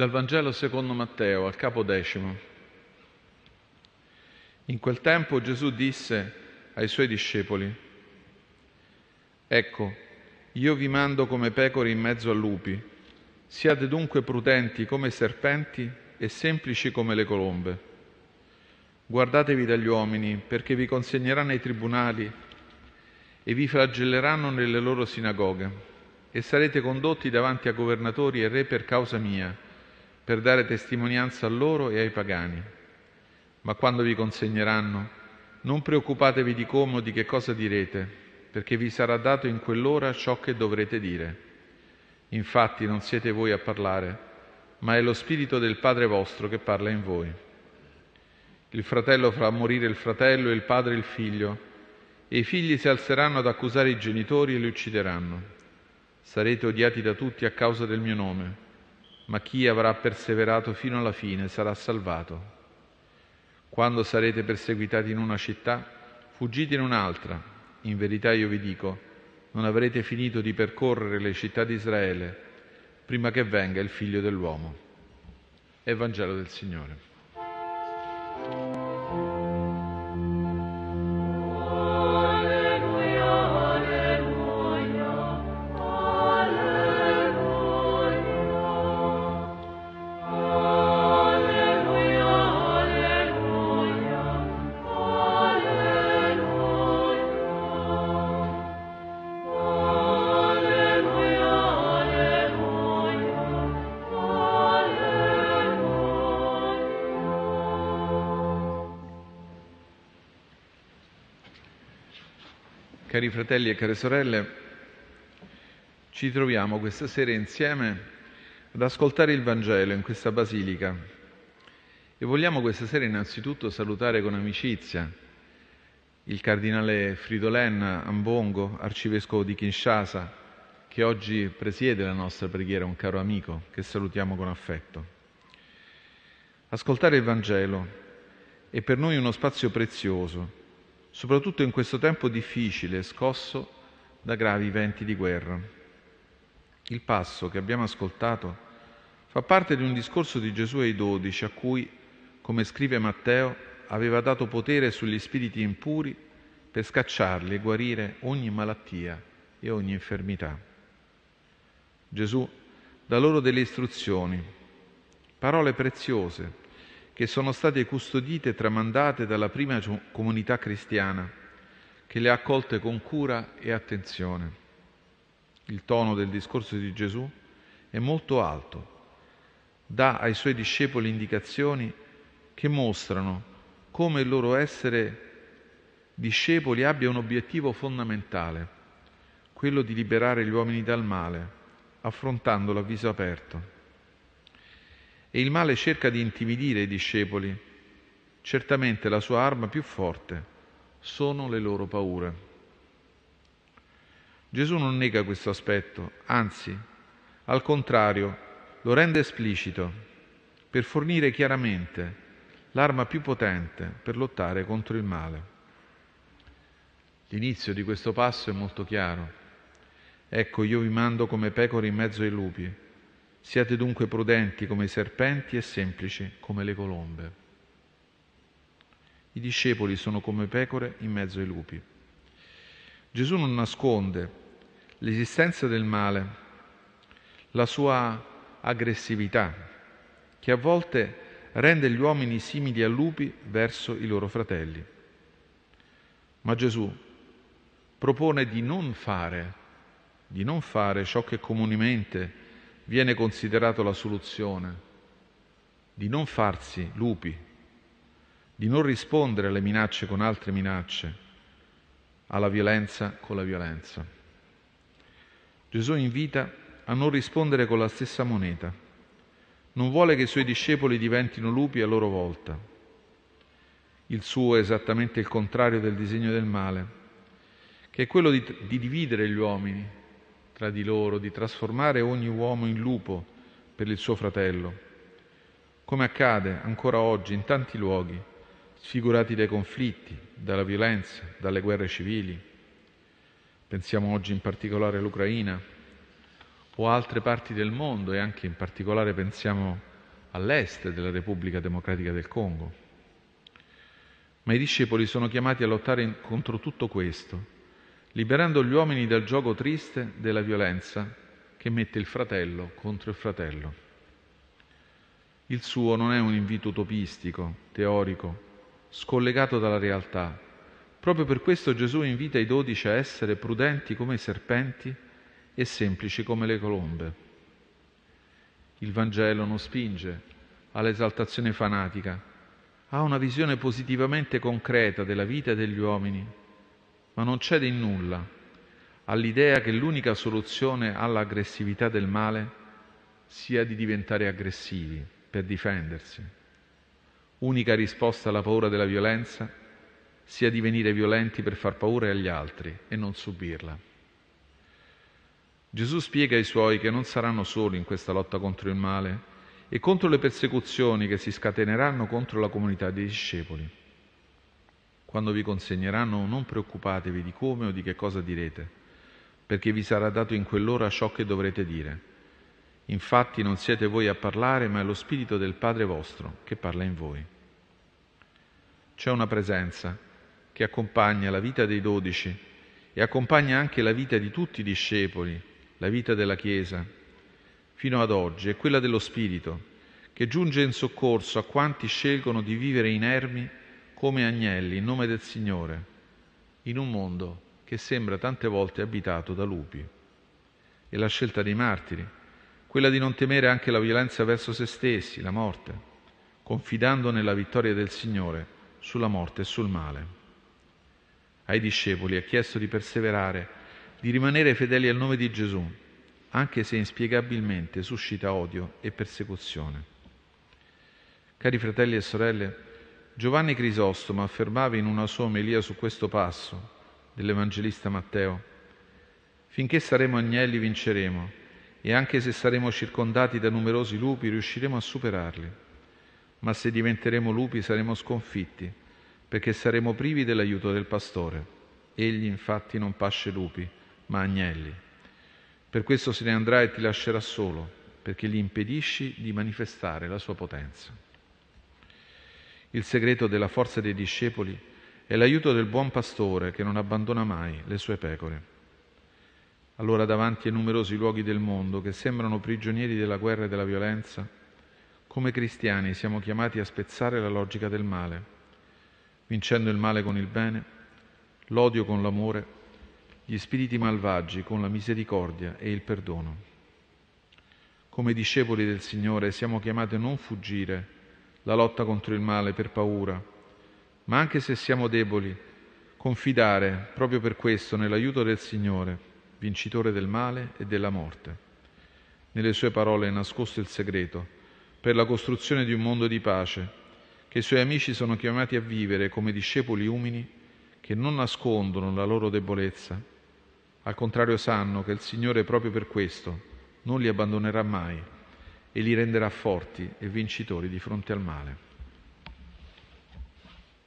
Dal Vangelo secondo Matteo, al capo decimo. In quel tempo Gesù disse ai suoi discepoli, Ecco, io vi mando come pecore in mezzo a lupi, siate dunque prudenti come serpenti e semplici come le colombe. Guardatevi dagli uomini, perché vi consegneranno ai tribunali e vi flagelleranno nelle loro sinagoghe, e sarete condotti davanti a governatori e re per causa mia, per dare testimonianza a loro e ai pagani. Ma quando vi consegneranno, non preoccupatevi di come o di che cosa direte, perché vi sarà dato in quell'ora ciò che dovrete dire. Infatti non siete voi a parlare, ma è lo Spirito del Padre vostro che parla in voi. Il fratello farà morire il fratello e il padre il figlio, e i figli si alzeranno ad accusare i genitori e li uccideranno. Sarete odiati da tutti a causa del mio nome, ma chi avrà perseverato fino alla fine sarà salvato. Quando sarete perseguitati in una città, fuggite in un'altra. In verità io vi dico, non avrete finito di percorrere le città di Israele prima che venga il figlio dell'uomo. Evangelo del Signore. Cari fratelli e care sorelle, ci troviamo questa sera insieme ad ascoltare il Vangelo in questa basilica e vogliamo questa sera innanzitutto salutare con amicizia il cardinale Fridolen Ambongo, arcivescovo di Kinshasa, che oggi presiede la nostra preghiera, un caro amico che salutiamo con affetto. Ascoltare il Vangelo è per noi uno spazio prezioso soprattutto in questo tempo difficile, scosso da gravi venti di guerra. Il passo che abbiamo ascoltato fa parte di un discorso di Gesù ai dodici a cui, come scrive Matteo, aveva dato potere sugli spiriti impuri per scacciarli e guarire ogni malattia e ogni infermità. Gesù dà loro delle istruzioni, parole preziose che sono state custodite e tramandate dalla prima comunità cristiana, che le ha accolte con cura e attenzione. Il tono del discorso di Gesù è molto alto, dà ai suoi discepoli indicazioni che mostrano come il loro essere discepoli abbia un obiettivo fondamentale, quello di liberare gli uomini dal male, affrontandolo a viso aperto. E il male cerca di intimidire i discepoli. Certamente la sua arma più forte sono le loro paure. Gesù non nega questo aspetto, anzi, al contrario, lo rende esplicito per fornire chiaramente l'arma più potente per lottare contro il male. L'inizio di questo passo è molto chiaro. Ecco, io vi mando come pecore in mezzo ai lupi. Siate dunque prudenti come i serpenti e semplici come le colombe. I discepoli sono come pecore in mezzo ai lupi. Gesù non nasconde l'esistenza del male, la sua aggressività, che a volte rende gli uomini simili a lupi verso i loro fratelli. Ma Gesù propone di non fare, di non fare ciò che comunemente viene considerato la soluzione, di non farsi lupi, di non rispondere alle minacce con altre minacce, alla violenza con la violenza. Gesù invita a non rispondere con la stessa moneta. Non vuole che i suoi discepoli diventino lupi a loro volta. Il suo è esattamente il contrario del disegno del male, che è quello di, di dividere gli uomini, tra di loro, di trasformare ogni uomo in lupo per il suo fratello, come accade ancora oggi in tanti luoghi, sfigurati dai conflitti, dalla violenza, dalle guerre civili. Pensiamo oggi in particolare all'Ucraina o altre parti del mondo e anche in particolare pensiamo all'est della Repubblica Democratica del Congo. Ma i discepoli sono chiamati a lottare contro tutto questo, liberando gli uomini dal gioco triste della violenza che mette il fratello contro il fratello. Il suo non è un invito utopistico, teorico, scollegato dalla realtà. Proprio per questo Gesù invita i dodici a essere prudenti come i serpenti e semplici come le colombe. Il Vangelo non spinge all'esaltazione fanatica, ha una visione positivamente concreta della vita degli uomini, ma non cede in nulla all'idea che l'unica soluzione all'aggressività del male sia di diventare aggressivi per difendersi. Unica risposta alla paura della violenza sia divenire violenti per far paura agli altri e non subirla. Gesù spiega ai suoi che non saranno soli in questa lotta contro il male e contro le persecuzioni che si scateneranno contro la comunità dei discepoli. Quando vi consegneranno non preoccupatevi di come o di che cosa direte, perché vi sarà dato in quell'ora ciò che dovrete dire. Infatti non siete voi a parlare, ma è lo Spirito del Padre vostro che parla in voi. C'è una presenza che accompagna la vita dei dodici e accompagna anche la vita di tutti i discepoli, la vita della Chiesa, fino ad oggi, è quella dello Spirito, che giunge in soccorso a quanti scelgono di vivere inermi come agnelli in nome del Signore, in un mondo che sembra tante volte abitato da lupi. E la scelta dei martiri, quella di non temere anche la violenza verso se stessi, la morte, confidando nella vittoria del Signore sulla morte e sul male. Ai discepoli ha chiesto di perseverare, di rimanere fedeli al nome di Gesù, anche se inspiegabilmente suscita odio e persecuzione. Cari fratelli e sorelle, Giovanni Crisostomo affermava in una sua omelia su questo passo dell'Evangelista Matteo, finché saremo agnelli vinceremo e anche se saremo circondati da numerosi lupi riusciremo a superarli. Ma se diventeremo lupi saremo sconfitti, perché saremo privi dell'aiuto del pastore. Egli infatti non pasce lupi, ma agnelli. Per questo se ne andrà e ti lascerà solo, perché gli impedisci di manifestare la sua potenza. Il segreto della forza dei discepoli è l'aiuto del buon pastore che non abbandona mai le sue pecore. Allora davanti ai numerosi luoghi del mondo che sembrano prigionieri della guerra e della violenza, come cristiani siamo chiamati a spezzare la logica del male, vincendo il male con il bene, l'odio con l'amore, gli spiriti malvagi con la misericordia e il perdono. Come discepoli del Signore siamo chiamati a non fuggire la lotta contro il male per paura, ma anche se siamo deboli, confidare proprio per questo nell'aiuto del Signore vincitore del male e della morte. Nelle sue parole è nascosto il segreto per la costruzione di un mondo di pace che i suoi amici sono chiamati a vivere come discepoli umili che non nascondono la loro debolezza. Al contrario sanno che il Signore proprio per questo non li abbandonerà mai e li renderà forti e vincitori di fronte al male.